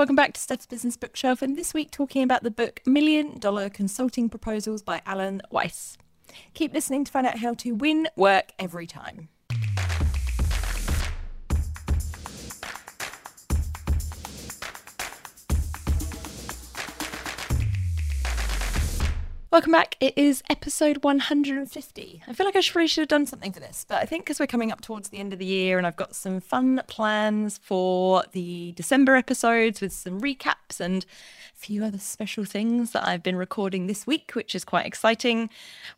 Welcome back to Steph's Business Bookshelf, and this week talking about the book Million Dollar Consulting Proposals by Alan Weiss. Keep listening to find out how to win work every time. Welcome back. It is episode 150. I feel like I should, really should have done something for this, but I think because we're coming up towards the end of the year and I've got some fun plans for the December episodes with some recaps and a few other special things that I've been recording this week, which is quite exciting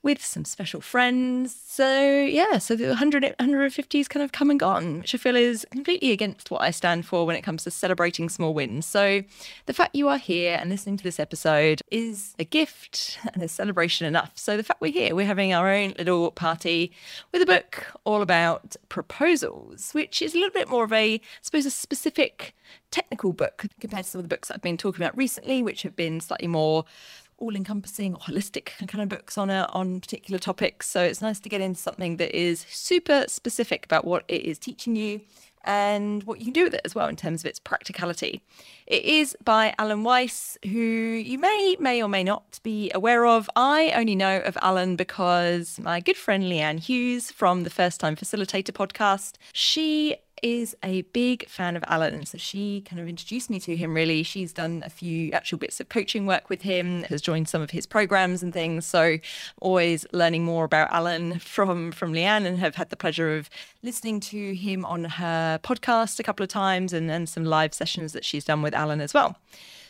with some special friends. So, yeah, so the 100, 150 is kind of come and gone, which I feel is completely against what I stand for when it comes to celebrating small wins. So, the fact you are here and listening to this episode is a gift a celebration enough. So the fact we're here, we're having our own little party with a book all about proposals, which is a little bit more of a, I suppose, a specific technical book compared to some of the books I've been talking about recently, which have been slightly more all-encompassing or holistic kind of books on a, on particular topics. So it's nice to get into something that is super specific about what it is teaching you and what you can do with it as well in terms of its practicality. It is by Alan Weiss, who you may may or may not be aware of. I only know of Alan because my good friend Leanne Hughes from the First Time Facilitator podcast, she is a big fan of Alan. So she kind of introduced me to him, really. She's done a few actual bits of coaching work with him, has joined some of his programs and things. So always learning more about Alan from, from Leanne and have had the pleasure of listening to him on her podcast a couple of times and, and some live sessions that she's done with Alan as well.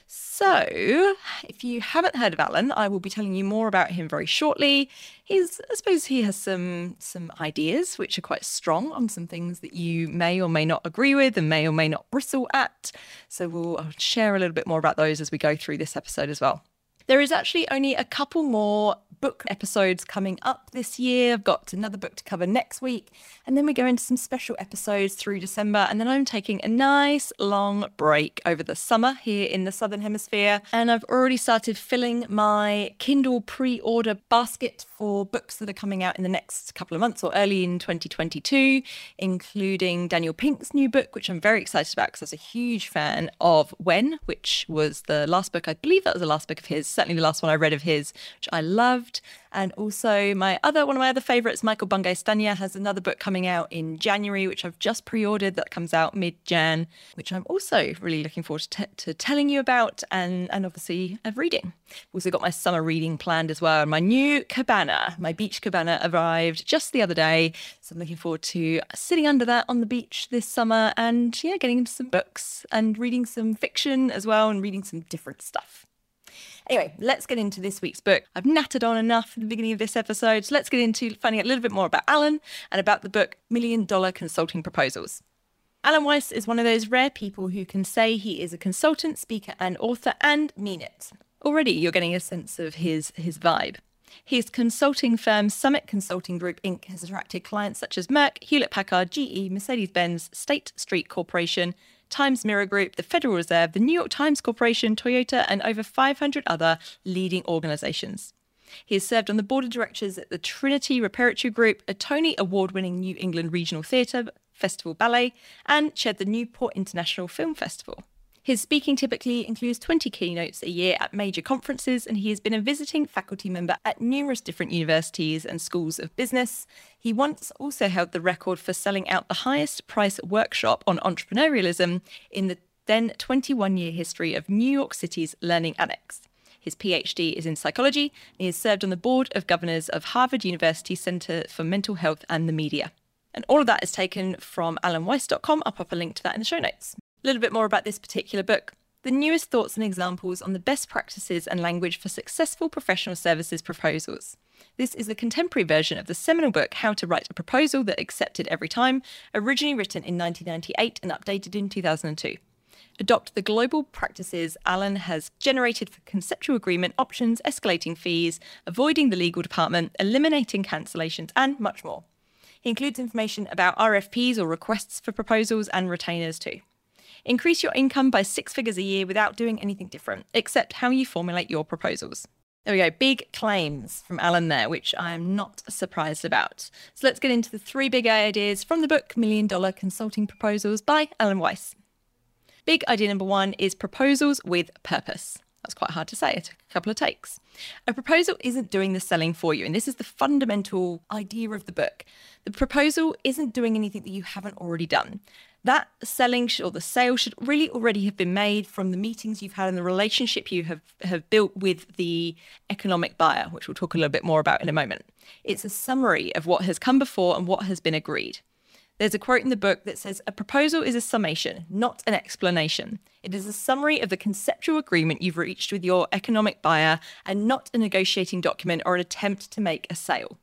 So, if you haven't heard of Alan, I will be telling you more about him very shortly. He's, I suppose, he has some some ideas which are quite strong on some things that you may or may not agree with and may or may not bristle at. So, we'll I'll share a little bit more about those as we go through this episode as well. There is actually only a couple more book episodes coming up this year. I've got another book to cover next week. And then we go into some special episodes through December. And then I'm taking a nice long break over the summer here in the Southern Hemisphere. And I've already started filling my Kindle pre order basket for books that are coming out in the next couple of months or early in 2022, including Daniel Pink's new book, which I'm very excited about because I was a huge fan of When, which was the last book, I believe that was the last book of his certainly the last one I read of his, which I loved. And also my other one of my other favorites, Michael Bungay Stanier, has another book coming out in January, which I've just pre-ordered that comes out mid-Jan, which I'm also really looking forward to, t- to telling you about and and obviously of reading. I've also got my summer reading planned as well. My new cabana, my beach cabana arrived just the other day. So I'm looking forward to sitting under that on the beach this summer and yeah, getting into some books and reading some fiction as well and reading some different stuff. Anyway, let's get into this week's book. I've nattered on enough at the beginning of this episode, so let's get into finding out a little bit more about Alan and about the book Million Dollar Consulting Proposals. Alan Weiss is one of those rare people who can say he is a consultant, speaker, and author and mean it. Already you're getting a sense of his, his vibe. His consulting firm Summit Consulting Group Inc. has attracted clients such as Merck, Hewlett Packard, GE, Mercedes Benz, State Street Corporation, Times Mirror Group, the Federal Reserve, the New York Times Corporation, Toyota, and over 500 other leading organizations. He has served on the board of directors at the Trinity Repertory Group, a Tony Award winning New England Regional Theatre Festival Ballet, and chaired the Newport International Film Festival. His speaking typically includes 20 keynotes a year at major conferences, and he has been a visiting faculty member at numerous different universities and schools of business. He once also held the record for selling out the highest price workshop on entrepreneurialism in the then 21 year history of New York City's Learning Annex. His PhD is in psychology, and he has served on the board of governors of Harvard University Center for Mental Health and the Media. And all of that is taken from alanweiss.com. I'll pop a link to that in the show notes. A little bit more about this particular book. The newest thoughts and examples on the best practices and language for successful professional services proposals. This is the contemporary version of the seminal book, How to Write a Proposal That Accepted Every Time, originally written in 1998 and updated in 2002. Adopt the global practices Alan has generated for conceptual agreement options, escalating fees, avoiding the legal department, eliminating cancellations, and much more. He includes information about RFPs or requests for proposals and retainers too. Increase your income by six figures a year without doing anything different, except how you formulate your proposals. There we go, big claims from Alan there, which I am not surprised about. So let's get into the three big ideas from the book Million Dollar Consulting Proposals by Alan Weiss. Big idea number one is proposals with purpose. That's quite hard to say. It took a couple of takes. A proposal isn't doing the selling for you. And this is the fundamental idea of the book. The proposal isn't doing anything that you haven't already done. That selling sh- or the sale should really already have been made from the meetings you've had and the relationship you have, have built with the economic buyer, which we'll talk a little bit more about in a moment. It's a summary of what has come before and what has been agreed. There's a quote in the book that says, A proposal is a summation, not an explanation. It is a summary of the conceptual agreement you've reached with your economic buyer and not a negotiating document or an attempt to make a sale.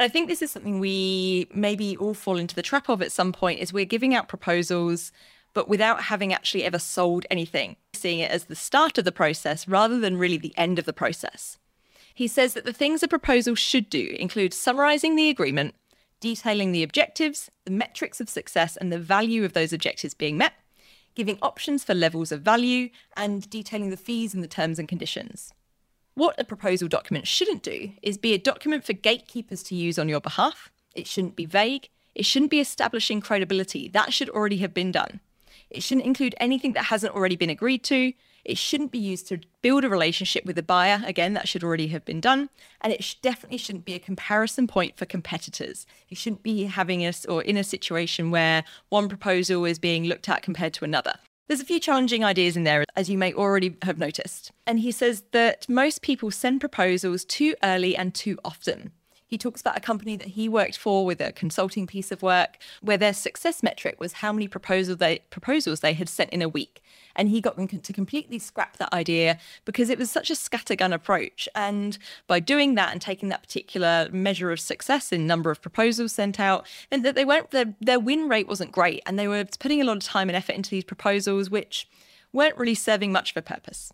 And I think this is something we maybe all fall into the trap of at some point is we're giving out proposals but without having actually ever sold anything, seeing it as the start of the process rather than really the end of the process. He says that the things a proposal should do include summarizing the agreement, detailing the objectives, the metrics of success, and the value of those objectives being met, giving options for levels of value, and detailing the fees and the terms and conditions. What a proposal document shouldn't do is be a document for gatekeepers to use on your behalf. It shouldn't be vague. It shouldn't be establishing credibility. That should already have been done. It shouldn't include anything that hasn't already been agreed to. It shouldn't be used to build a relationship with the buyer. Again, that should already have been done. And it definitely shouldn't be a comparison point for competitors. You shouldn't be having us or in a situation where one proposal is being looked at compared to another. There's a few challenging ideas in there, as you may already have noticed. And he says that most people send proposals too early and too often. He talks about a company that he worked for with a consulting piece of work where their success metric was how many proposal they, proposals they had sent in a week. And he got them to completely scrap that idea because it was such a scattergun approach. And by doing that and taking that particular measure of success in number of proposals sent out, and that they weren't their, their win rate wasn't great, and they were putting a lot of time and effort into these proposals, which weren't really serving much of a purpose.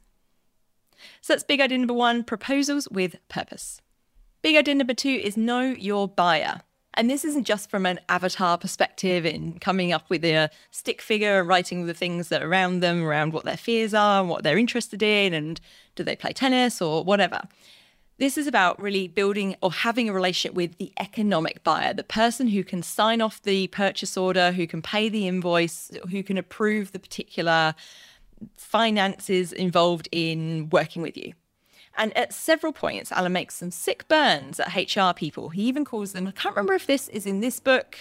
So that's big idea number one: proposals with purpose. Big idea number two is know your buyer. And this isn't just from an avatar perspective in coming up with a stick figure and writing the things that are around them, around what their fears are, and what they're interested in, and do they play tennis or whatever. This is about really building or having a relationship with the economic buyer, the person who can sign off the purchase order, who can pay the invoice, who can approve the particular finances involved in working with you. And at several points, Alan makes some sick burns at HR people. He even calls them, I can't remember if this is in this book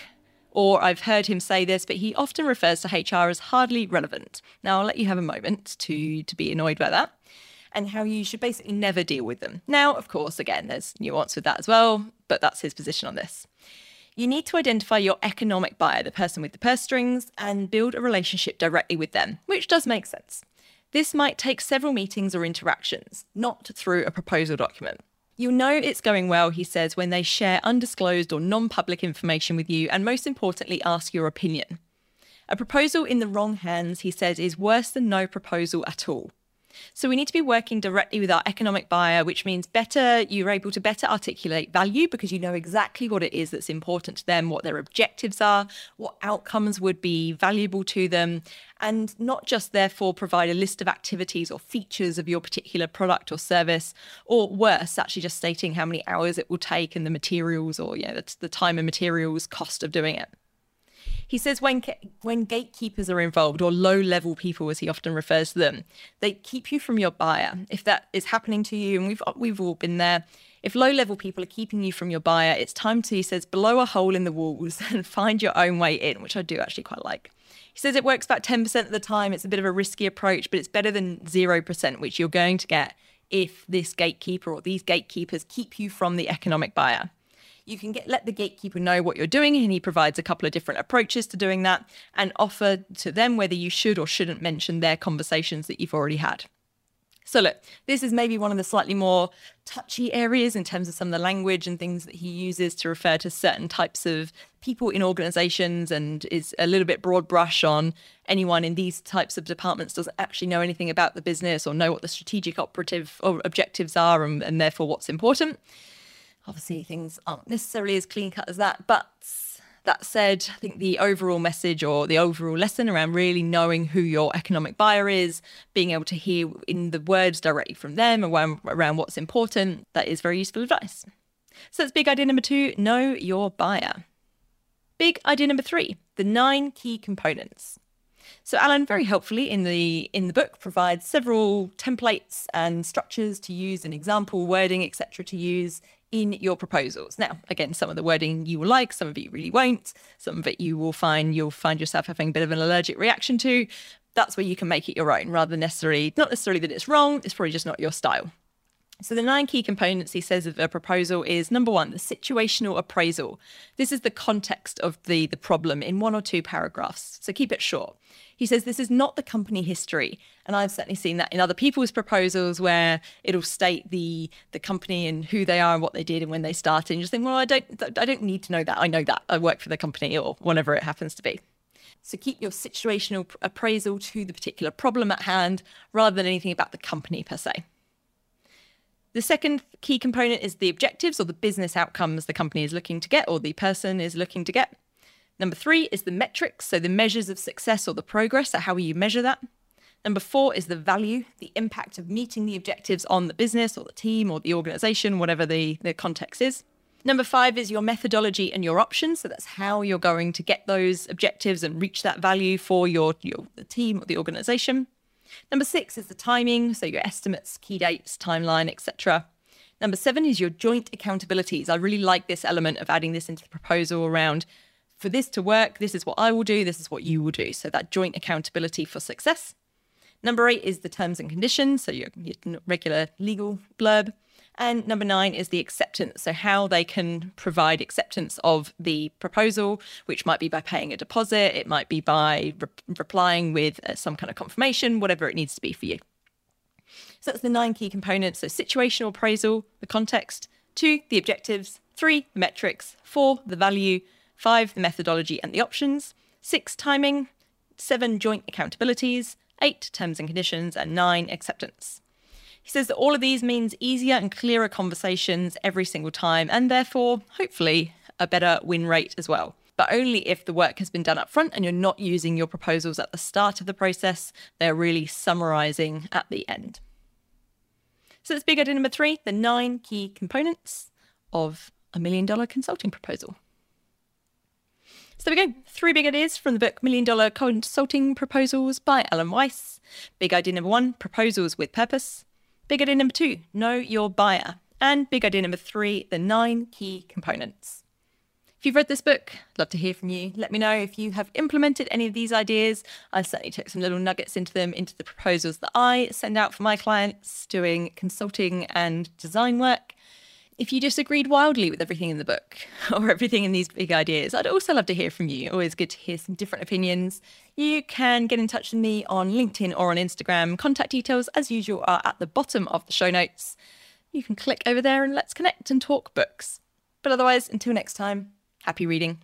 or I've heard him say this, but he often refers to HR as hardly relevant. Now, I'll let you have a moment to, to be annoyed by that and how you should basically never deal with them. Now, of course, again, there's nuance with that as well, but that's his position on this. You need to identify your economic buyer, the person with the purse strings, and build a relationship directly with them, which does make sense. This might take several meetings or interactions, not through a proposal document. You'll know it's going well, he says, when they share undisclosed or non public information with you and, most importantly, ask your opinion. A proposal in the wrong hands, he says, is worse than no proposal at all. So we need to be working directly with our economic buyer, which means better you're able to better articulate value because you know exactly what it is that's important to them, what their objectives are, what outcomes would be valuable to them, and not just therefore provide a list of activities or features of your particular product or service, or worse, actually just stating how many hours it will take and the materials or yeah, the time and materials cost of doing it. He says when when gatekeepers are involved, or low level people, as he often refers to them, they keep you from your buyer. If that is happening to you, and we've we've all been there. If low level people are keeping you from your buyer, it's time to, he says, blow a hole in the walls and find your own way in, which I do actually quite like. He says it works about 10% of the time. It's a bit of a risky approach, but it's better than 0%, which you're going to get if this gatekeeper or these gatekeepers keep you from the economic buyer. You can get let the gatekeeper know what you're doing, and he provides a couple of different approaches to doing that and offer to them whether you should or shouldn't mention their conversations that you've already had. So, look, this is maybe one of the slightly more touchy areas in terms of some of the language and things that he uses to refer to certain types of people in organizations and is a little bit broad brush on anyone in these types of departments doesn't actually know anything about the business or know what the strategic operative or objectives are and, and therefore what's important. Obviously, things aren't necessarily as clean cut as that. But that said, I think the overall message or the overall lesson around really knowing who your economic buyer is, being able to hear in the words directly from them around, around what's important, that is very useful advice. So that's big idea number two know your buyer. Big idea number three the nine key components. So Alan very helpfully in the in the book provides several templates and structures to use and example wording etc to use in your proposals. Now, again, some of the wording you will like, some of it you really won't, some of it you will find you'll find yourself having a bit of an allergic reaction to. That's where you can make it your own rather than necessarily not necessarily that it's wrong, it's probably just not your style. So, the nine key components he says of a proposal is number one, the situational appraisal. This is the context of the, the problem in one or two paragraphs. So, keep it short. He says this is not the company history. And I've certainly seen that in other people's proposals where it'll state the the company and who they are and what they did and when they started. And you just think, well, I don't I don't need to know that. I know that. I work for the company or whatever it happens to be. So keep your situational appraisal to the particular problem at hand rather than anything about the company per se. The second key component is the objectives or the business outcomes the company is looking to get or the person is looking to get. Number three is the metrics, so the measures of success or the progress, so how you measure that? Number four is the value, the impact of meeting the objectives on the business or the team or the organization, whatever the, the context is. Number five is your methodology and your options. So that's how you're going to get those objectives and reach that value for your, your the team or the organization. Number six is the timing, so your estimates, key dates, timeline, etc. Number seven is your joint accountabilities. I really like this element of adding this into the proposal around for this to work, this is what I will do, this is what you will do. So that joint accountability for success. Number eight is the terms and conditions, so your, your regular legal blurb. And number nine is the acceptance. So, how they can provide acceptance of the proposal, which might be by paying a deposit, it might be by re- replying with uh, some kind of confirmation, whatever it needs to be for you. So, that's the nine key components. So, situational appraisal, the context, two, the objectives, three, the metrics, four, the value, five, the methodology and the options, six, timing, seven, joint accountabilities, eight, terms and conditions, and nine, acceptance. He says that all of these means easier and clearer conversations every single time, and therefore, hopefully, a better win rate as well. But only if the work has been done up front and you're not using your proposals at the start of the process, they're really summarizing at the end. So that's big idea number three the nine key components of a million dollar consulting proposal. So there we go. Three big ideas from the book Million Dollar Consulting Proposals by Alan Weiss. Big idea number one proposals with purpose. Big idea number two, know your buyer. And big idea number three, the nine key components. If you've read this book, I'd love to hear from you. Let me know if you have implemented any of these ideas. I certainly took some little nuggets into them, into the proposals that I send out for my clients doing consulting and design work. If you disagreed wildly with everything in the book or everything in these big ideas, I'd also love to hear from you. Always good to hear some different opinions. You can get in touch with me on LinkedIn or on Instagram. Contact details, as usual, are at the bottom of the show notes. You can click over there and let's connect and talk books. But otherwise, until next time, happy reading.